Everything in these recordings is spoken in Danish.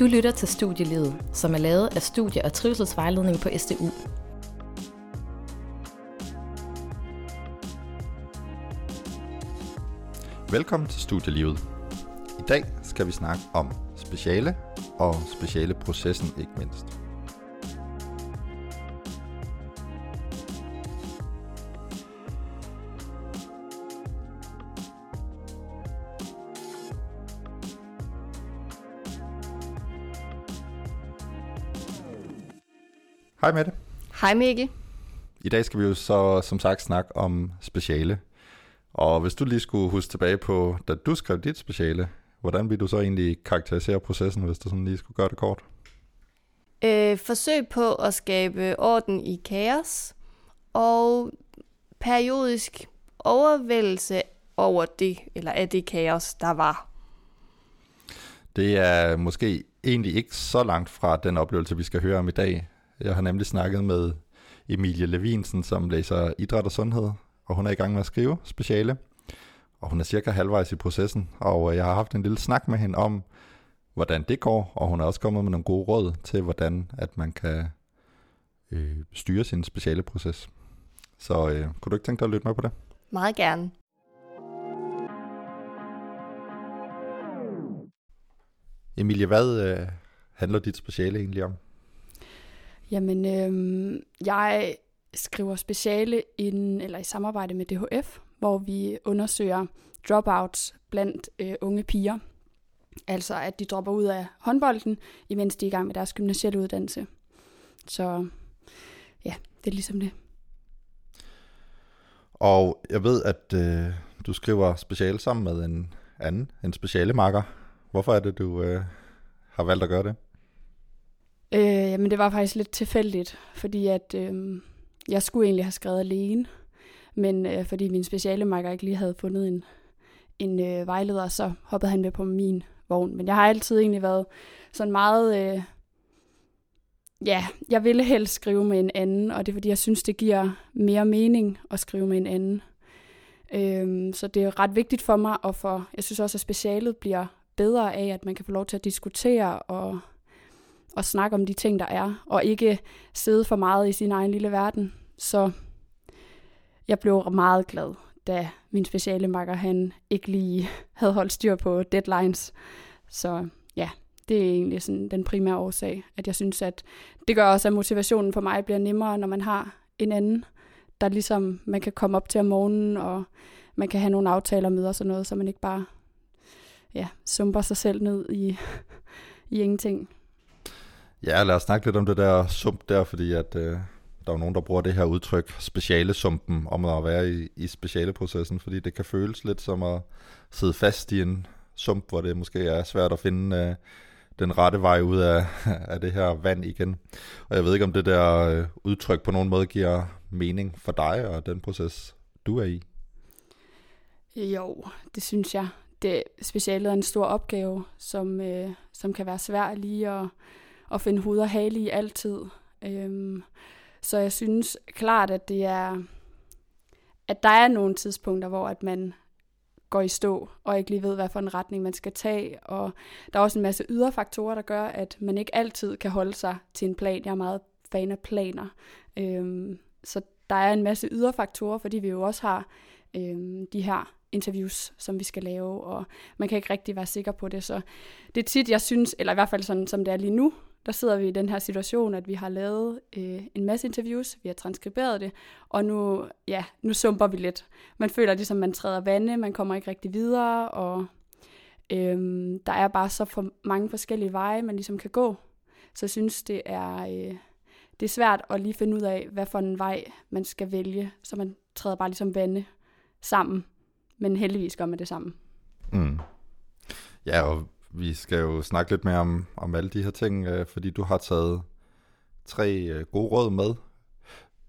Du lytter til Studielivet, som er lavet af Studie- og Trivselsvejledning på SDU. Velkommen til Studielivet. I dag skal vi snakke om speciale og speciale processen ikke mindst. Hej med det. Hej Mikkel. I dag skal vi jo så som sagt snakke om speciale. Og hvis du lige skulle huske tilbage på, da du skrev dit speciale, hvordan vil du så egentlig karakterisere processen, hvis du sådan lige skulle gøre det kort? Øh, forsøg på at skabe orden i kaos, og periodisk overvældelse over det, eller af det kaos, der var. Det er måske egentlig ikke så langt fra den oplevelse, vi skal høre om i dag. Jeg har nemlig snakket med Emilie Levinsen, som læser idræt og sundhed, og hun er i gang med at skrive speciale. Og hun er cirka halvvejs i processen, og jeg har haft en lille snak med hende om, hvordan det går, og hun er også kommet med nogle gode råd til, hvordan at man kan øh, styre sin speciale proces. Så øh, kunne du ikke tænke dig at lytte med på det? Meget gerne. Emilie, hvad øh, handler dit speciale egentlig om? Jamen, øh, jeg skriver speciale inden, eller i samarbejde med DHF, hvor vi undersøger dropouts blandt øh, unge piger. Altså at de dropper ud af håndbolden, imens de er i gang med deres gymnasielle uddannelse. Så ja, det er ligesom det. Og jeg ved, at øh, du skriver speciale sammen med en anden, en specialemarker. Hvorfor er det, du øh, har valgt at gøre det? Øh, jamen det var faktisk lidt tilfældigt, fordi at øh, jeg skulle egentlig have skrevet alene, men øh, fordi min specialemarker ikke lige havde fundet en, en øh, vejleder, så hoppede han med på min vogn. Men jeg har altid egentlig været sådan meget... Øh, ja, jeg ville helst skrive med en anden, og det er fordi, jeg synes, det giver mere mening at skrive med en anden. Øhm, så det er ret vigtigt for mig, og for, jeg synes også, at specialet bliver bedre af, at man kan få lov til at diskutere og, og snakke om de ting, der er, og ikke sidde for meget i sin egen lille verden. Så jeg blev meget glad, da min speciale makker, han ikke lige havde holdt styr på deadlines. Så ja, det er egentlig sådan den primære årsag, at jeg synes, at det gør også, at motivationen for mig bliver nemmere, når man har en anden, der ligesom man kan komme op til om morgenen, og man kan have nogle aftaler med og sådan noget, så man ikke bare ja, sumper sig selv ned i, i ingenting. Ja, lad os snakke lidt om det der sump der, fordi at øh, der er nogen, der bruger det her udtryk, speciale sumpen, om at være i, i specialeprocessen, fordi det kan føles lidt som at sidde fast i en sump, hvor det måske er svært at finde øh, den rette vej ud af, af det her vand igen. Og jeg ved ikke, om det der øh, udtryk på nogen måde giver mening for dig og den proces, du er i. Jo, det synes jeg. Det specialet er en stor opgave, som, øh, som kan være svær lige at, at finde hoved og hale i altid. Øhm, så jeg synes klart, at det er, at der er nogle tidspunkter, hvor at man går i stå, og ikke lige ved, hvad for en retning man skal tage. Og der er også en masse ydre faktorer, der gør, at man ikke altid kan holde sig til en plan. Jeg er meget fan af planer. Øhm, så der er en masse ydre faktorer, fordi vi jo også har øhm, de her interviews, som vi skal lave, og man kan ikke rigtig være sikker på det. Så det er tit, jeg synes, eller i hvert fald sådan, som det er lige nu, der sidder vi i den her situation, at vi har lavet øh, en masse interviews, vi har transkriberet det, og nu, ja, nu sumper vi lidt. Man føler ligesom, man træder vande, man kommer ikke rigtig videre, og øh, der er bare så for mange forskellige veje, man ligesom kan gå. Så jeg synes, det er, øh, det er svært at lige finde ud af, hvad for en vej man skal vælge, så man træder bare ligesom vande sammen, men heldigvis gør man det sammen. Mm. Ja, og vi skal jo snakke lidt mere om, om alle de her ting, øh, fordi du har taget tre øh, gode råd med,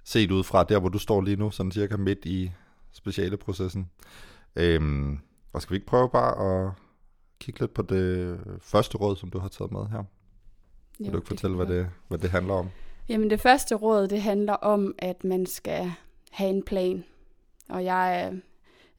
set ud fra der, hvor du står lige nu, sådan cirka midt i specialeprocessen. Øhm, og skal vi ikke prøve bare at kigge lidt på det første råd, som du har taget med her? Vil jo, du ikke fortælle, hvad det, hvad det handler om? Jamen det første råd, det handler om, at man skal have en plan. Og jeg,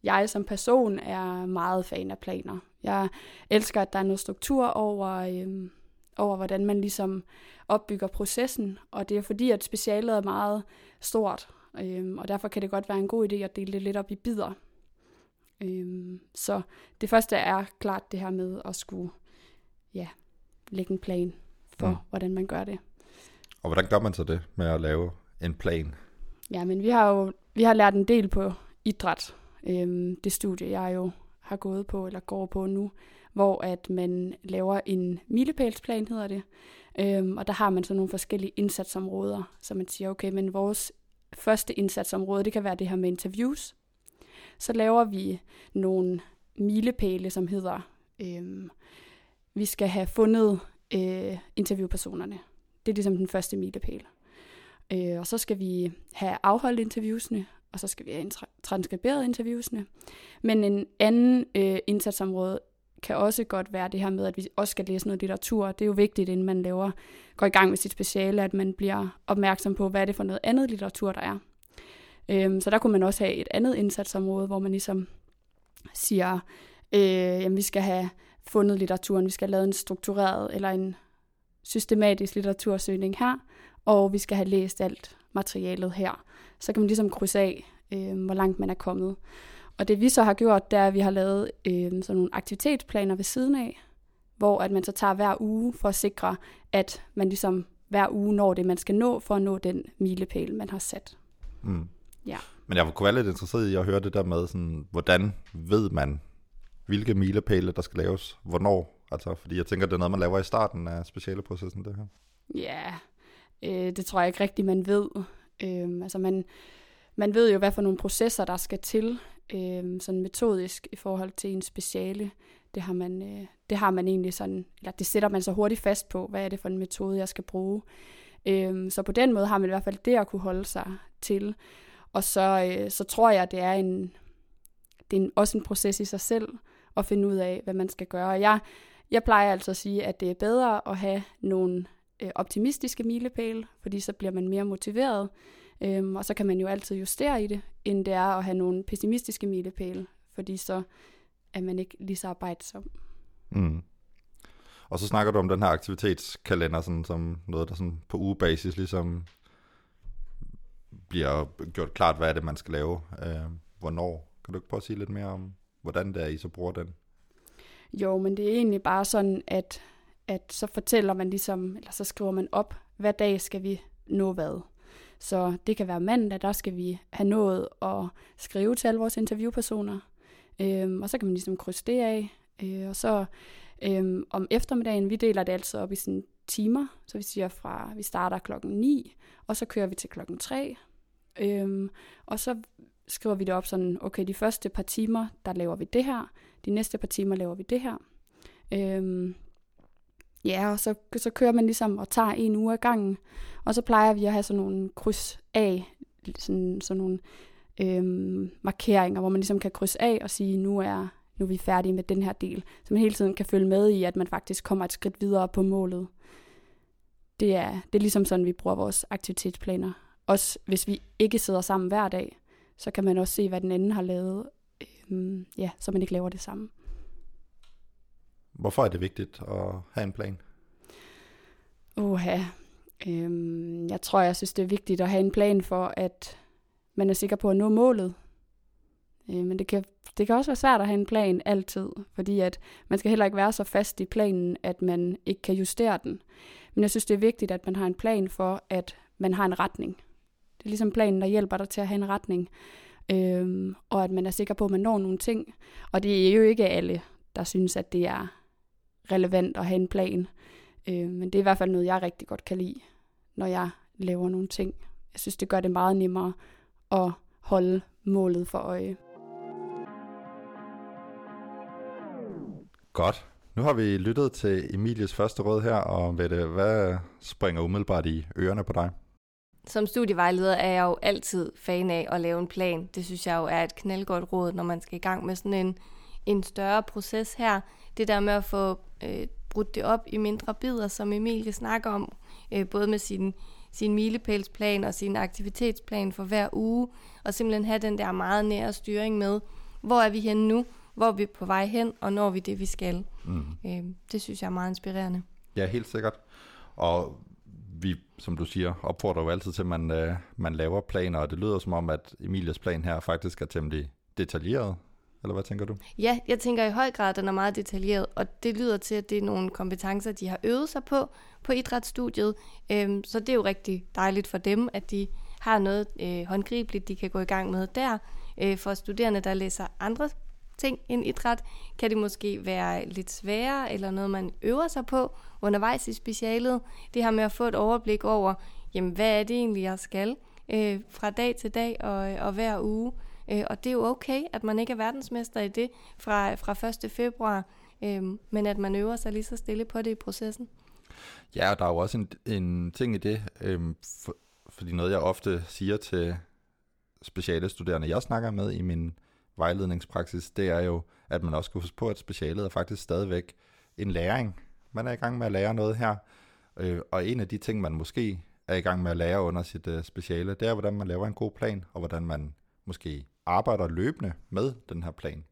jeg som person er meget fan af planer. Jeg elsker, at der er noget struktur over, øhm, over, hvordan man ligesom opbygger processen, og det er fordi, at specialet er meget stort, øhm, og derfor kan det godt være en god idé at dele det lidt op i bidder. Øhm, så det første er klart det her med at skulle ja, lægge en plan for, mm. hvordan man gør det. Og hvordan gør man så det med at lave en plan? Ja, men vi har jo vi har lært en del på idræt, øhm, det studie, jeg jo har gået på eller går på nu, hvor at man laver en milepælsplan, hedder det. Øhm, og der har man så nogle forskellige indsatsområder, så man siger, okay, men vores første indsatsområde, det kan være det her med interviews. Så laver vi nogle milepæle, som hedder, øhm, vi skal have fundet øh, interviewpersonerne. Det er ligesom den første milepæl. Øh, og så skal vi have afholdt interviewsene, og så skal vi have transkriberet interviewsene. Men en anden øh, indsatsområde kan også godt være det her med, at vi også skal læse noget litteratur. Det er jo vigtigt, inden man laver, går i gang med sit speciale, at man bliver opmærksom på, hvad er det for noget andet litteratur, der er. Øhm, så der kunne man også have et andet indsatsområde, hvor man ligesom siger, øh, jamen vi skal have fundet litteraturen, vi skal have lavet en struktureret eller en systematisk litteratursøgning her, og vi skal have læst alt materialet her. Så kan man ligesom krydse af, øh, hvor langt man er kommet. Og det vi så har gjort, det er, at vi har lavet øh, sådan nogle aktivitetsplaner ved siden af, hvor at man så tager hver uge for at sikre, at man ligesom hver uge når det, man skal nå, for at nå den milepæl, man har sat. Mm. Ja. Men jeg kunne være lidt interesseret i at høre det der med, sådan, hvordan ved man, hvilke milepæle, der skal laves, hvornår? Altså, fordi jeg tænker, det er noget, man laver i starten af specialeprocessen, det her. Ja, øh, det tror jeg ikke rigtigt, man ved. Øh, altså, man, man ved jo, hvad for nogle processer, der skal til, øh, sådan metodisk i forhold til en speciale. Det har man, øh, det har man egentlig sådan, eller det sætter man så hurtigt fast på, hvad er det for en metode, jeg skal bruge. Øh, så på den måde har man i hvert fald det at kunne holde sig til. Og så, øh, så tror jeg, det er en, det er en, også en proces i sig selv at finde ud af, hvad man skal gøre. jeg, jeg plejer altså at sige, at det er bedre at have nogle øh, optimistiske milepæle, fordi så bliver man mere motiveret, Øhm, og så kan man jo altid justere i det, end det er at have nogle pessimistiske milepæle, fordi så er man ikke lige så arbejdsom. Mm. Og så snakker du om den her aktivitetskalender, sådan, som noget, der sådan på ugebasis ligesom bliver gjort klart, hvad er det, man skal lave, øh, hvornår. Kan du ikke prøve at sige lidt mere om, hvordan det er, I så bruger den? Jo, men det er egentlig bare sådan, at, at så fortæller man ligesom, eller så skriver man op, hvad dag skal vi nå hvad. Så det kan være mandag, der skal vi have nået at skrive til alle vores interviewpersoner. Øhm, og så kan man ligesom krydse det af. Øh, og så øhm, om eftermiddagen, vi deler det altså op i sådan timer. Så vi siger fra, vi starter klokken 9, og så kører vi til klokken 3. Øhm, og så skriver vi det op sådan, okay, de første par timer, der laver vi det her. De næste par timer laver vi det her. Øhm, Ja, og så, så kører man ligesom og tager en uge ad gangen. Og så plejer vi at have sådan nogle kryds af, sådan, sådan nogle øhm, markeringer, hvor man ligesom kan krydse af og sige, nu er, nu er vi færdige med den her del. Så man hele tiden kan følge med i, at man faktisk kommer et skridt videre på målet. Det er, det er ligesom sådan, vi bruger vores aktivitetsplaner. Også hvis vi ikke sidder sammen hver dag, så kan man også se, hvad den anden har lavet, øhm, ja, så man ikke laver det samme. Hvorfor er det vigtigt at have en plan? Uha. Øhm, jeg tror, jeg synes, det er vigtigt at have en plan for, at man er sikker på at nå målet. Øh, men det kan, det kan også være svært at have en plan altid, fordi at man skal heller ikke være så fast i planen, at man ikke kan justere den. Men jeg synes, det er vigtigt, at man har en plan for, at man har en retning. Det er ligesom planen, der hjælper dig til at have en retning. Øhm, og at man er sikker på, at man når nogle ting. Og det er jo ikke alle, der synes, at det er relevant at have en plan. Øh, men det er i hvert fald noget, jeg rigtig godt kan lide, når jeg laver nogle ting. Jeg synes, det gør det meget nemmere at holde målet for øje. Godt. Nu har vi lyttet til Emilies første råd her, og ved det, hvad springer umiddelbart i ørerne på dig? Som studievejleder er jeg jo altid fan af at lave en plan. Det synes jeg jo er et knaldgodt råd, når man skal i gang med sådan en, en større proces her. Det der med at få øh, brudt det op i mindre bidder, som Emilie snakker om, øh, både med sin, sin milepælsplan og sin aktivitetsplan for hver uge, og simpelthen have den der meget nære styring med, hvor er vi henne nu, hvor er vi på vej hen, og når vi det, vi skal. Mm. Øh, det synes jeg er meget inspirerende. Ja, helt sikkert. Og vi, som du siger, opfordrer jo altid til, at man, øh, man laver planer, og det lyder som om, at Emilias plan her faktisk er temmelig detaljeret. Eller hvad tænker du? Ja, jeg tænker i høj grad, at den er meget detaljeret, og det lyder til, at det er nogle kompetencer, de har øvet sig på på idrætsstudiet. Øhm, så det er jo rigtig dejligt for dem, at de har noget øh, håndgribeligt, de kan gå i gang med der. Øh, for studerende, der læser andre ting end idræt, kan det måske være lidt sværere, eller noget, man øver sig på undervejs i specialet. Det her med at få et overblik over, jamen, hvad er det egentlig, jeg skal øh, fra dag til dag og, og hver uge. Øh, og det er jo okay, at man ikke er verdensmester i det fra, fra 1. februar, øh, men at man øver sig lige så stille på det i processen. Ja, og der er jo også en, en ting i det, øh, for, fordi noget jeg ofte siger til speciale studerende, jeg snakker med i min vejledningspraksis, det er jo, at man også skal huske på, at specialet er faktisk stadigvæk en læring. Man er i gang med at lære noget her, øh, og en af de ting, man måske er i gang med at lære under sit øh, speciale, det er, hvordan man laver en god plan, og hvordan man måske arbejder løbende med den her plan,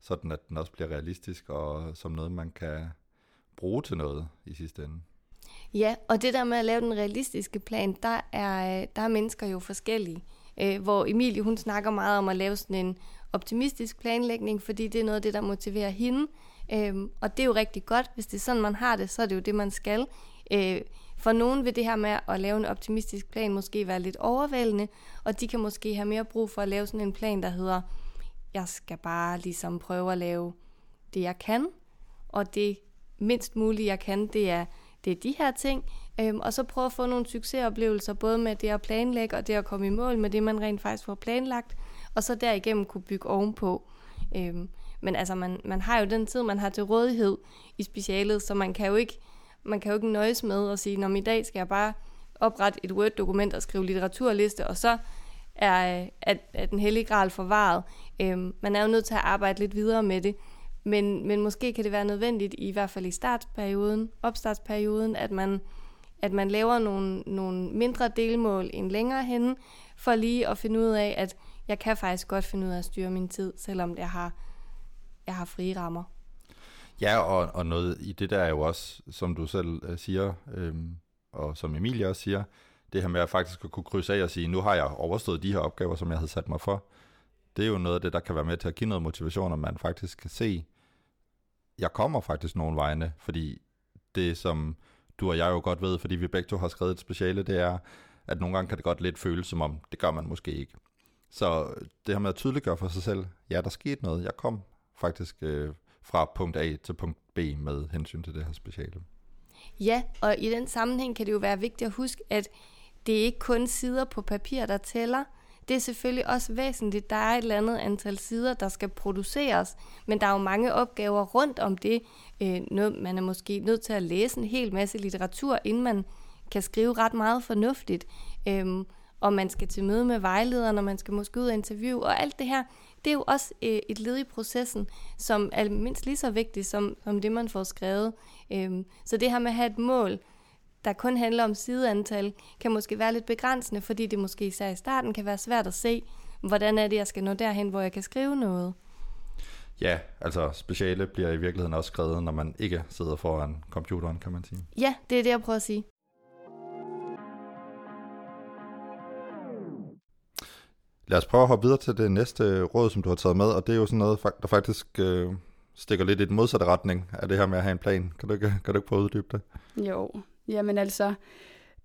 sådan at den også bliver realistisk og som noget, man kan bruge til noget i sidste ende. Ja, og det der med at lave den realistiske plan, der er, der er mennesker jo forskellige. Øh, hvor Emilie, hun snakker meget om at lave sådan en optimistisk planlægning, fordi det er noget af det, der motiverer hende. Øh, og det er jo rigtig godt. Hvis det er sådan, man har det, så er det jo det, man skal. Øh, for nogen vil det her med at lave en optimistisk plan måske være lidt overvældende, og de kan måske have mere brug for at lave sådan en plan, der hedder, jeg skal bare ligesom prøve at lave det, jeg kan, og det mindst mulige, jeg kan, det er, det er de her ting, øhm, og så prøve at få nogle succesoplevelser, både med det at planlægge, og det at komme i mål med det, man rent faktisk får planlagt, og så derigennem kunne bygge ovenpå. Øhm, men altså, man, man har jo den tid, man har til rådighed i specialet, så man kan jo ikke, man kan jo ikke nøjes med at sige, om i dag skal jeg bare oprette et Word-dokument og skrive litteraturliste, og så er, at, at den hellige gral forvaret. Øhm, man er jo nødt til at arbejde lidt videre med det. Men, men måske kan det være nødvendigt, i hvert fald i startperioden, opstartsperioden, at man, at man laver nogle, nogle mindre delmål end længere henne, for lige at finde ud af, at jeg kan faktisk godt finde ud af at styre min tid, selvom jeg har, jeg har frie rammer. Ja, og, og noget i det der er jo også, som du selv øh, siger, øhm, og som Emilie også siger, det her med at faktisk at kunne krydse af og sige, nu har jeg overstået de her opgaver, som jeg havde sat mig for. Det er jo noget af det, der kan være med til at give noget motivation, at man faktisk kan se, jeg kommer faktisk nogle vegne, fordi det, som du og jeg jo godt ved, fordi vi begge to har skrevet et speciale, det er, at nogle gange kan det godt lidt føles som om, det gør man måske ikke. Så det her med at tydeliggøre for sig selv, ja, der skete noget. Jeg kom faktisk øh, fra punkt A til punkt B med hensyn til det her speciale. Ja, og i den sammenhæng kan det jo være vigtigt at huske, at det er ikke kun sider på papir, der tæller. Det er selvfølgelig også væsentligt. Der er et eller andet antal sider, der skal produceres, men der er jo mange opgaver rundt om det. Øh, noget, man er måske nødt til at læse en hel masse litteratur, inden man kan skrive ret meget fornuftigt. Øhm, og man skal til møde med vejlederen, og man skal måske ud og interview, og alt det her, det er jo også øh, et led i processen, som er mindst lige så vigtigt som, som det, man får skrevet. Øhm, så det her med at have et mål, der kun handler om sideantal, kan måske være lidt begrænsende, fordi det måske især i starten kan være svært at se, hvordan er det, jeg skal nå derhen, hvor jeg kan skrive noget. Ja, altså speciale bliver i virkeligheden også skrevet, når man ikke sidder foran computeren, kan man sige. Ja, det er det, jeg prøver at sige. Lad os prøve at hoppe videre til det næste råd, som du har taget med, og det er jo sådan noget, der faktisk øh, stikker lidt i den modsatte retning af det her med at have en plan. Kan du ikke, kan du ikke prøve at uddybe det? Jo, jamen altså,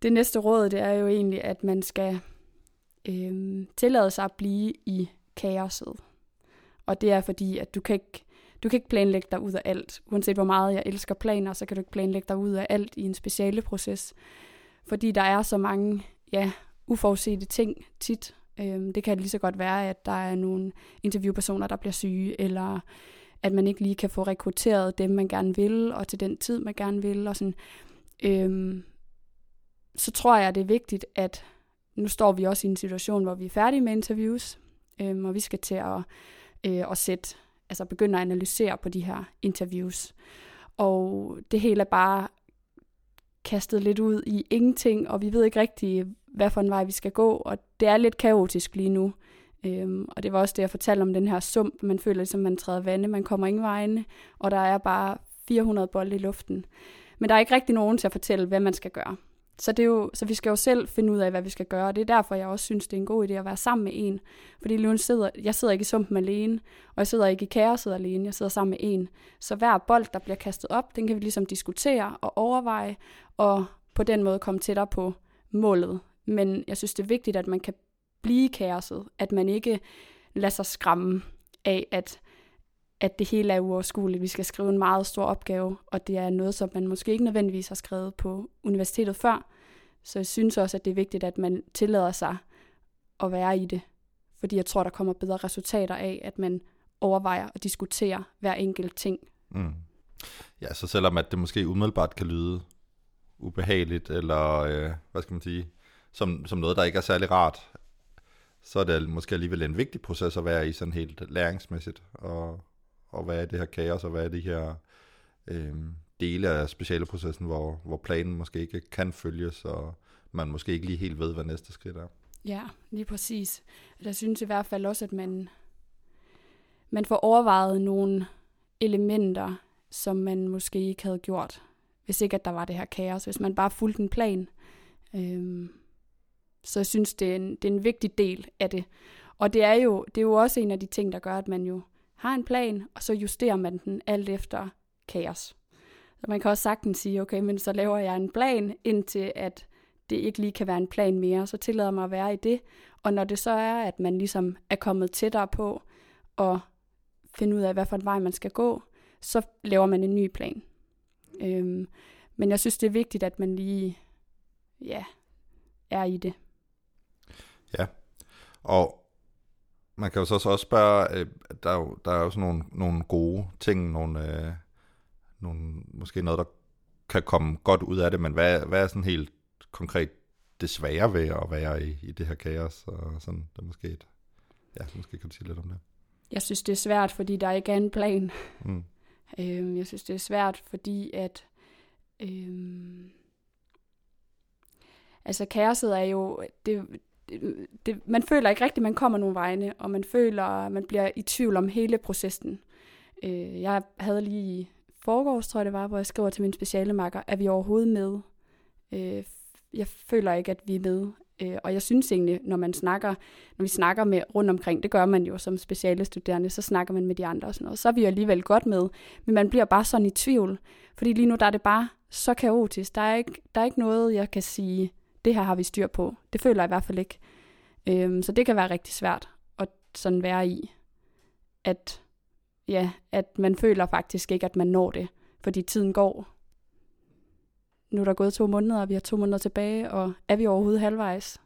det næste råd, det er jo egentlig, at man skal øh, tillade sig at blive i kaoset. Og det er fordi, at du kan ikke du kan ikke planlægge dig ud af alt. Uanset hvor meget jeg elsker planer, så kan du ikke planlægge dig ud af alt i en speciale proces. Fordi der er så mange ja, uforudsete ting tit. Øhm, det kan lige så godt være, at der er nogle interviewpersoner, der bliver syge, eller at man ikke lige kan få rekrutteret dem, man gerne vil, og til den tid, man gerne vil. Og sådan. Øhm, så tror jeg, det er vigtigt, at nu står vi også i en situation, hvor vi er færdige med interviews, øhm, og vi skal til at, øh, at sætte, altså begynde at analysere på de her interviews. Og det hele er bare kastet lidt ud i ingenting, og vi ved ikke rigtig, hvad for en vej vi skal gå, og det er lidt kaotisk lige nu. Øhm, og det var også det, jeg fortalte om den her sump. Man føler ligesom, man træder vande, man kommer ingen vegne, og der er bare 400 bolde i luften. Men der er ikke rigtig nogen til at fortælle, hvad man skal gøre. Så, det er jo, så vi skal jo selv finde ud af, hvad vi skal gøre, og det er derfor, jeg også synes, det er en god idé at være sammen med en. Fordi lige sidder, jeg sidder ikke i sumpen alene, og jeg sidder ikke i kaoset alene, jeg sidder sammen med en. Så hver bold, der bliver kastet op, den kan vi ligesom diskutere og overveje, og på den måde komme tættere på målet. Men jeg synes, det er vigtigt, at man kan blive i kaoset, at man ikke lader sig skræmme af, at at det hele er uoverskueligt. Vi skal skrive en meget stor opgave, og det er noget, som man måske ikke nødvendigvis har skrevet på universitetet før. Så jeg synes også, at det er vigtigt, at man tillader sig at være i det. Fordi jeg tror, der kommer bedre resultater af, at man overvejer og diskuterer hver enkelt ting. Mm. Ja, så selvom at det måske umiddelbart kan lyde ubehageligt, eller øh, hvad skal man sige, som, som noget, der ikke er særlig rart, så er det måske alligevel en vigtig proces at være i sådan helt læringsmæssigt, og, og hvad er det her kaos, og hvad er de her øh, dele af specialeprocessen, hvor, hvor planen måske ikke kan følges, og man måske ikke lige helt ved, hvad næste skridt er. Ja, lige præcis. Jeg synes i hvert fald også, at man, man får overvejet nogle elementer, som man måske ikke havde gjort, hvis ikke at der var det her kaos, hvis man bare fulgte en plan. Øhm, så jeg synes, det er, en, det er en vigtig del af det. Og det er, jo, det er jo også en af de ting, der gør, at man jo har en plan, og så justerer man den alt efter kaos. Så man kan også sagtens sige, okay, men så laver jeg en plan, indtil at det ikke lige kan være en plan mere, så tillader mig at være i det. Og når det så er, at man ligesom er kommet tættere på at finde ud af, hvad for en vej man skal gå, så laver man en ny plan. Øhm, men jeg synes, det er vigtigt, at man lige ja, er i det. Ja, og man kan jo så også spørge, øh, der, er jo, der er jo sådan nogle, nogle gode ting, nogle, øh, nogle, måske noget, der kan komme godt ud af det, men hvad, hvad er sådan helt konkret det svære ved at være i, i det her kaos? Og sådan, det er måske et, ja, måske kan du sige lidt om det. Jeg synes, det er svært, fordi der ikke er en plan. Mm. Øhm, jeg synes, det er svært, fordi at øhm, altså kaoset er jo, det, det, man føler ikke rigtigt, at man kommer nogen vegne, og man føler, at man bliver i tvivl om hele processen. Øh, jeg havde lige i forgårs, tror jeg det var, hvor jeg skriver til min specialemakker, er vi overhovedet med? Øh, jeg føler ikke, at vi er med. Øh, og jeg synes egentlig, når man snakker, når vi snakker med rundt omkring, det gør man jo som speciale studerende, så snakker man med de andre og sådan noget, så er vi jo alligevel godt med, men man bliver bare sådan i tvivl, fordi lige nu der er det bare så kaotisk. Der er ikke, der er ikke noget, jeg kan sige, det her har vi styr på. Det føler jeg i hvert fald ikke. Øhm, så det kan være rigtig svært at sådan være i, at, ja, at man føler faktisk ikke, at man når det, fordi tiden går. Nu er der gået to måneder, og vi har to måneder tilbage, og er vi overhovedet halvvejs?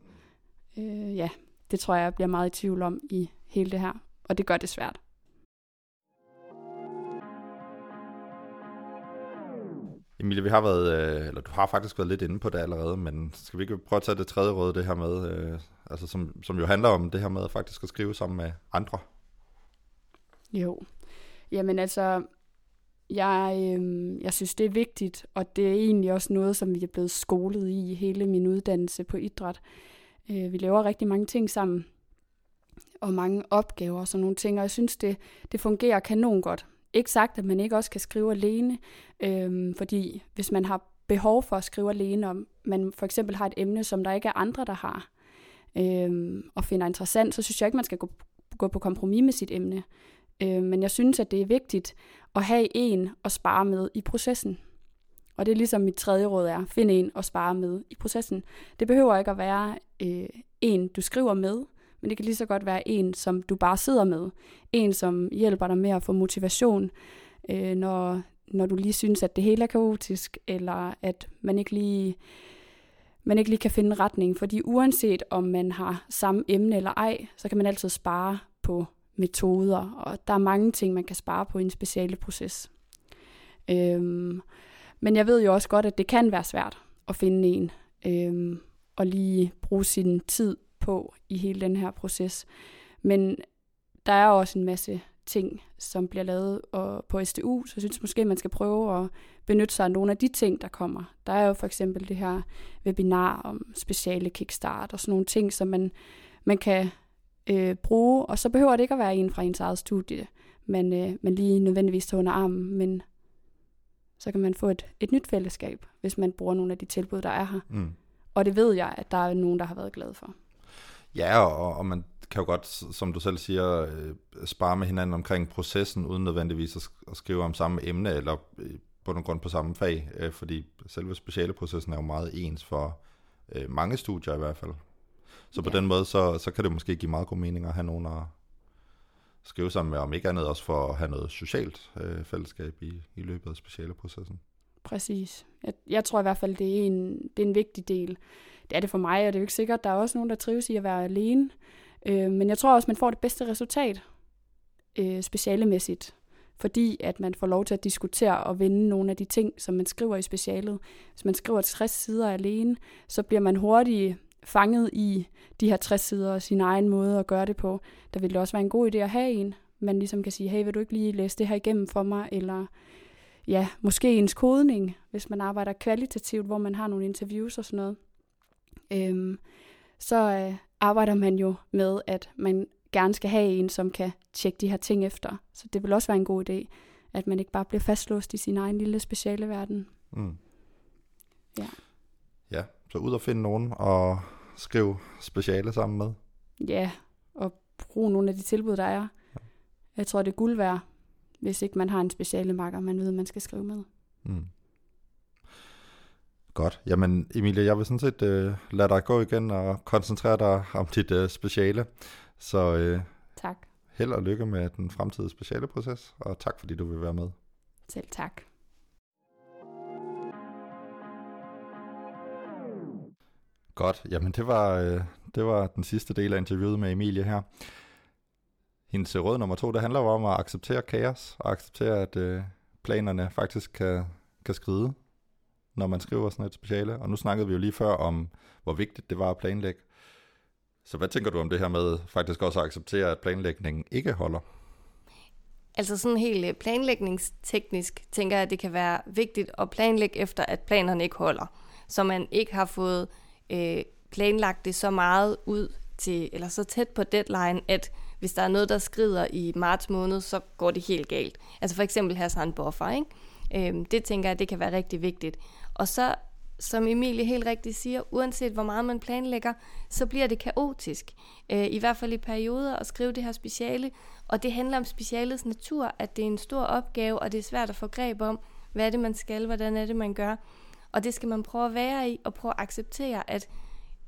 Øh, ja, det tror jeg, jeg bliver meget i tvivl om i hele det her, og det gør det svært. Emilie, vi har været, øh, eller du har faktisk været lidt inde på det allerede, men skal vi ikke prøve at tage det tredje råd, det her med, øh, altså som, som jo handler om det her med faktisk at skrive sammen med andre? Jo, jamen altså, jeg, øh, jeg synes, det er vigtigt, og det er egentlig også noget, som vi er blevet skolet i hele min uddannelse på idræt. Øh, vi laver rigtig mange ting sammen, og mange opgaver og sådan nogle ting, og jeg synes, det, det fungerer kanon godt. Ikke sagt, at man ikke også kan skrive alene, øhm, fordi hvis man har behov for at skrive alene, om man for eksempel har et emne, som der ikke er andre, der har, øhm, og finder interessant, så synes jeg ikke, man skal gå, gå på kompromis med sit emne. Øhm, men jeg synes, at det er vigtigt at have en at spare med i processen. Og det er ligesom mit tredje råd er, find en at spare med i processen. Det behøver ikke at være øh, en, du skriver med, men det kan lige så godt være en, som du bare sidder med. En, som hjælper dig med at få motivation, øh, når, når du lige synes, at det hele er kaotisk, eller at man ikke lige man ikke lige kan finde retning. Fordi uanset om man har samme emne eller ej, så kan man altid spare på metoder, og der er mange ting, man kan spare på i en speciale proces. Øhm, men jeg ved jo også godt, at det kan være svært at finde en, øhm, og lige bruge sin tid på i hele den her proces. Men der er også en masse ting, som bliver lavet på SDU, så jeg synes måske, man skal prøve at benytte sig af nogle af de ting, der kommer. Der er jo for eksempel det her webinar om speciale kickstart og sådan nogle ting, som man, man kan øh, bruge, og så behøver det ikke at være en fra ens eget studie, man, øh, man lige nødvendigvis tager under armen, men Så kan man få et, et nyt fællesskab, hvis man bruger nogle af de tilbud, der er her. Mm. Og det ved jeg, at der er nogen, der har været glade for. Ja, og, og man kan jo godt, som du selv siger, øh, spare med hinanden omkring processen, uden nødvendigvis at, sk- at skrive om samme emne, eller øh, på nogen grund på samme fag, øh, fordi selve specialeprocessen er jo meget ens for mange studier i hvert fald. Så på Ja. den måde, så, så kan det måske give meget god mening at have nogen at skrive sammen med, om ikke andet også for at have noget socialt øh, fællesskab i, i løbet af specialeprocessen. Præcis. Jeg, jeg tror i hvert fald, det er, en, det er en vigtig del. Det er det for mig, og det er jo ikke sikkert. Der er også nogen, der trives i at være alene. Øh, men jeg tror også, man får det bedste resultat øh, specialemæssigt. Fordi at man får lov til at diskutere og vende nogle af de ting, som man skriver i specialet. Hvis man skriver 60 sider alene, så bliver man hurtigt fanget i de her 60 sider og sin egen måde at gøre det på. Der vil det også være en god idé at have en. Man ligesom kan sige, hey, vil du ikke lige læse det her igennem for mig? Eller ja, måske ens kodning, hvis man arbejder kvalitativt, hvor man har nogle interviews og sådan noget. Øhm, så øh, arbejder man jo med, at man gerne skal have en, som kan tjekke de her ting efter. Så det vil også være en god idé, at man ikke bare bliver fastlåst i sin egen lille speciale verden. Mm. Ja. Ja, så ud og finde nogen og skrive speciale sammen med. Ja, og bruge nogle af de tilbud, der er. Jeg tror, det er guld værd, hvis ikke man har en speciale makker, man ved, man skal skrive med. Mm. Godt. Jamen, Emilie, jeg vil sådan set øh, lade dig gå igen og koncentrere dig om dit øh, speciale. Så øh, Tak. held og lykke med den fremtidige specialeproces, og tak fordi du vil være med. Selv tak. Godt. Jamen, det var, øh, det var den sidste del af interviewet med Emilie her. Hendes øh, råd nummer to, det handler jo om at acceptere kaos, og acceptere, at øh, planerne faktisk kan, kan skride, når man skriver sådan et speciale. Og nu snakkede vi jo lige før om, hvor vigtigt det var at planlægge. Så hvad tænker du om det her med faktisk også at acceptere, at planlægningen ikke holder? Altså sådan helt øh, planlægningsteknisk tænker jeg, at det kan være vigtigt at planlægge efter, at planerne ikke holder. Så man ikke har fået øh, planlagt det så meget ud til, eller så tæt på deadline, at hvis der er noget, der skrider i marts måned, så går det helt galt. Altså for eksempel have sådan en buffer, ikke? Øhm, det tænker jeg, det kan være rigtig vigtigt. Og så, som Emilie helt rigtigt siger, uanset hvor meget man planlægger, så bliver det kaotisk. Øh, I hvert fald i perioder at skrive det her speciale. Og det handler om specialets natur, at det er en stor opgave, og det er svært at få greb om, hvad er det, man skal, hvordan er det, man gør. Og det skal man prøve at være i, og prøve at acceptere, at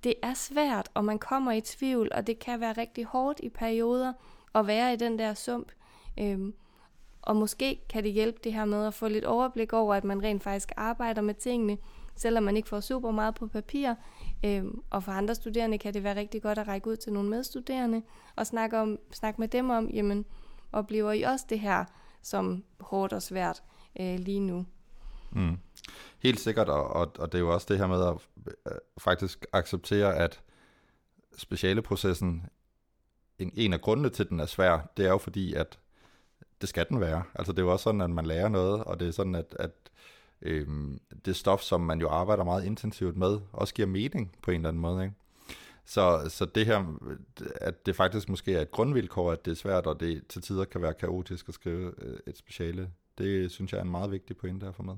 det er svært, og man kommer i tvivl, og det kan være rigtig hårdt i perioder at være i den der sump. Øhm, og måske kan det hjælpe det her med at få lidt overblik over, at man rent faktisk arbejder med tingene, selvom man ikke får super meget på papir. Øhm, og for andre studerende kan det være rigtig godt at række ud til nogle medstuderende og snakke, om, snakke med dem om, jamen, oplever I også det her som hårdt og svært øh, lige nu? Mm. Helt sikkert, og, og, og det er jo også det her med at øh, faktisk acceptere, at specialeprocessen, en, en af grundene til, at den er svær, det er jo fordi, at det skal den være. Altså det er jo også sådan, at man lærer noget, og det er sådan, at, at øhm, det stof, som man jo arbejder meget intensivt med, også giver mening på en eller anden måde. Ikke? Så, så det her, at det faktisk måske er et grundvilkår, at det er svært, og det til tider kan være kaotisk at skrive øh, et speciale, det synes jeg er en meget vigtig pointe at få med.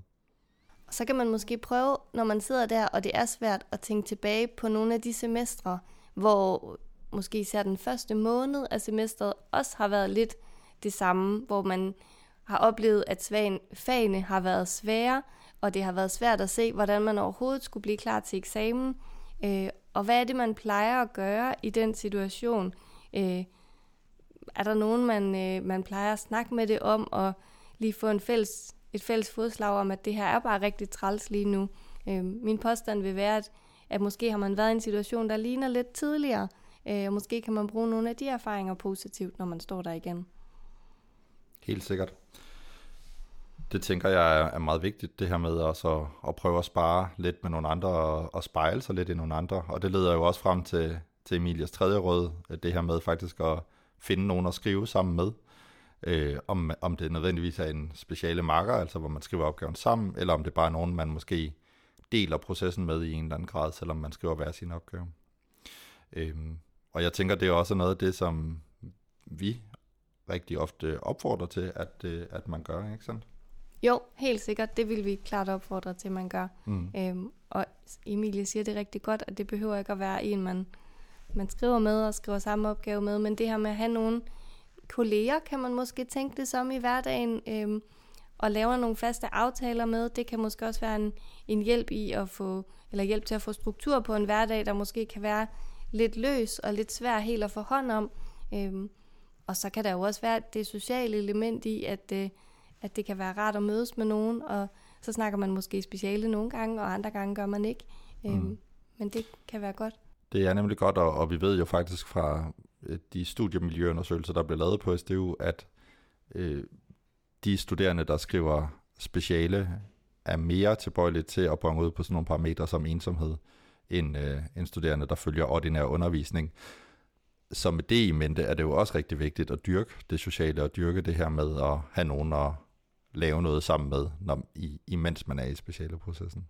Så kan man måske prøve, når man sidder der, og det er svært at tænke tilbage på nogle af de semestre, hvor måske især den første måned af semesteret også har været lidt det samme, hvor man har oplevet, at fagene har været svære, og det har været svært at se, hvordan man overhovedet skulle blive klar til eksamen. Øh, og hvad er det, man plejer at gøre i den situation? Øh, er der nogen, man, øh, man plejer at snakke med det om, og lige få en fælles, et fælles fodslag om, at det her er bare rigtig træls lige nu? Øh, min påstand vil være, at, at måske har man været i en situation, der ligner lidt tidligere, øh, og måske kan man bruge nogle af de erfaringer positivt, når man står der igen. Helt sikkert. Det tænker jeg er meget vigtigt, det her med også at, at prøve at spare lidt med nogle andre og, og spejle sig lidt i nogle andre. Og det leder jo også frem til, til Emilias tredje råd, det her med faktisk at finde nogen at skrive sammen med. Øh, om, om det nødvendigvis er en speciale marker, altså hvor man skriver opgaven sammen, eller om det bare er nogen, man måske deler processen med i en eller anden grad, selvom man skriver hver sin opgave. Øh, og jeg tænker, det er også noget af det, som vi rigtig ofte opfordrer til, at, øh, at man gør, ikke sandt? Jo, helt sikkert. Det vil vi klart opfordre til, at man gør. Mm. Øhm, og Emilie siger det rigtig godt, at det behøver ikke at være en, man, man skriver med og skriver samme opgave med, men det her med at have nogle kolleger, kan man måske tænke det som i hverdagen, øhm, og laver nogle faste aftaler med, det kan måske også være en, en hjælp i at få, eller hjælp til at få struktur på en hverdag, der måske kan være lidt løs og lidt svær helt at få hånd om. Øhm, og så kan der jo også være det sociale element i, at, øh, at det kan være rart at mødes med nogen, og så snakker man måske speciale nogle gange, og andre gange gør man ikke. Øhm, Mm. Men det kan være godt. Det er nemlig godt, og, og vi ved jo faktisk fra øh, Øh, de studiemiljøundersøgelser, der blev lavet på SDU, at øh, de studerende, der skriver speciale, er mere tilbøjelige til at bonge ud på sådan nogle parametre som ensomhed, end, øh, end studerende, der følger ordinær undervisning. Så med det i mente er det jo også rigtig vigtigt at dyrke det sociale, og dyrke det her med at have nogen at lave noget sammen med, når, i, imens man er i specialeprocessen.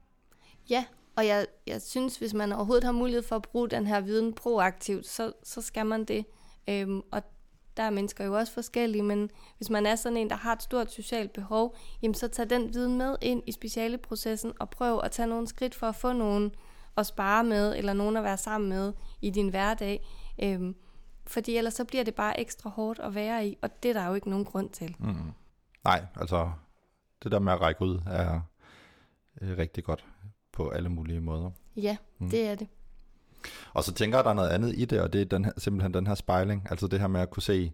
Ja, og jeg, jeg synes, hvis man overhovedet har mulighed for at bruge den her viden proaktivt, så, så skal man det. Øhm, og der er mennesker jo også forskellige, men hvis man er sådan en, der har et stort socialt behov, jamen så tag den viden med ind i specialeprocessen og prøv at tage nogle skridt for at få nogen at spare med, eller nogen at være sammen med i din hverdag. Øhm, fordi ellers så bliver det bare ekstra hårdt at være i, og det er der jo ikke nogen grund til. Mm. Nej, altså det der med at række ud er øh, rigtig godt på alle mulige måder. Ja, Mm. det er det. Og så tænker jeg, at der er noget andet i det, og det er den her, simpelthen den her spejling. Altså det her med at kunne se,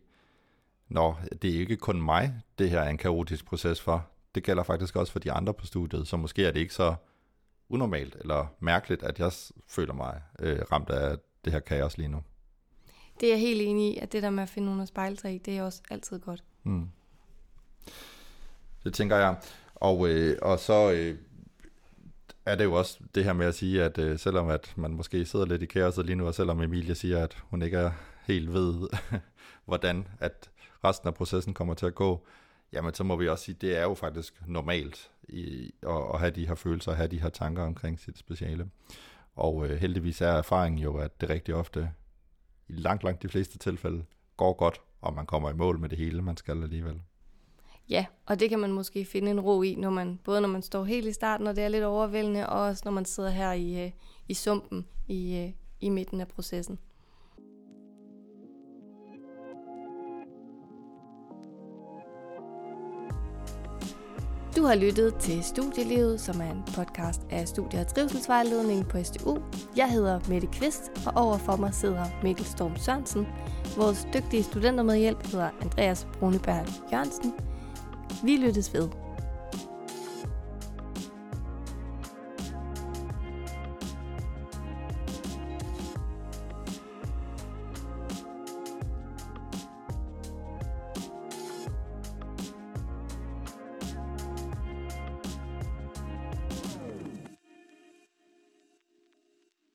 Nå, det er ikke kun mig, det her er en kaotisk proces for. Det gælder faktisk også for de andre på studiet, så måske er det ikke så unormalt eller mærkeligt, at jeg føler mig øh, ramt af det her kaos lige nu. Det er jeg helt enig i, at det der med at finde nogen at spejle sig i, det er også altid godt. Mm. Det tænker jeg. Og, øh, og så øh, er det jo også det her med at sige, at øh, selvom at man måske sidder lidt i kaoset lige nu, og selvom Emilie siger, at hun ikke er helt ved, hvordan at resten af processen kommer til at gå, jamen så må vi også sige, at det er jo faktisk normalt i, at, at have de her følelser, at have de her tanker omkring sit speciale. Og øh, heldigvis er erfaringen jo, at det rigtig ofte, i langt, langt de fleste tilfælde, går godt, og man kommer i mål med det hele, man skal alligevel. Ja, og det kan man måske finde en ro i, når man, både når man står helt i starten, og det er lidt overvældende, og også når man sidder her i, øh, i sumpen i, øh, i midten af processen. Du har lyttet til Studielivet, som er en podcast af Studie- og Trivselsvejledning på SDU. Jeg hedder Mette Kvist, og overfor mig sidder Mikkel Storm Sørensen. Vores dygtige studentermedhjælp hedder Andreas Bruneberg Jørgensen. Vi lyttes ved.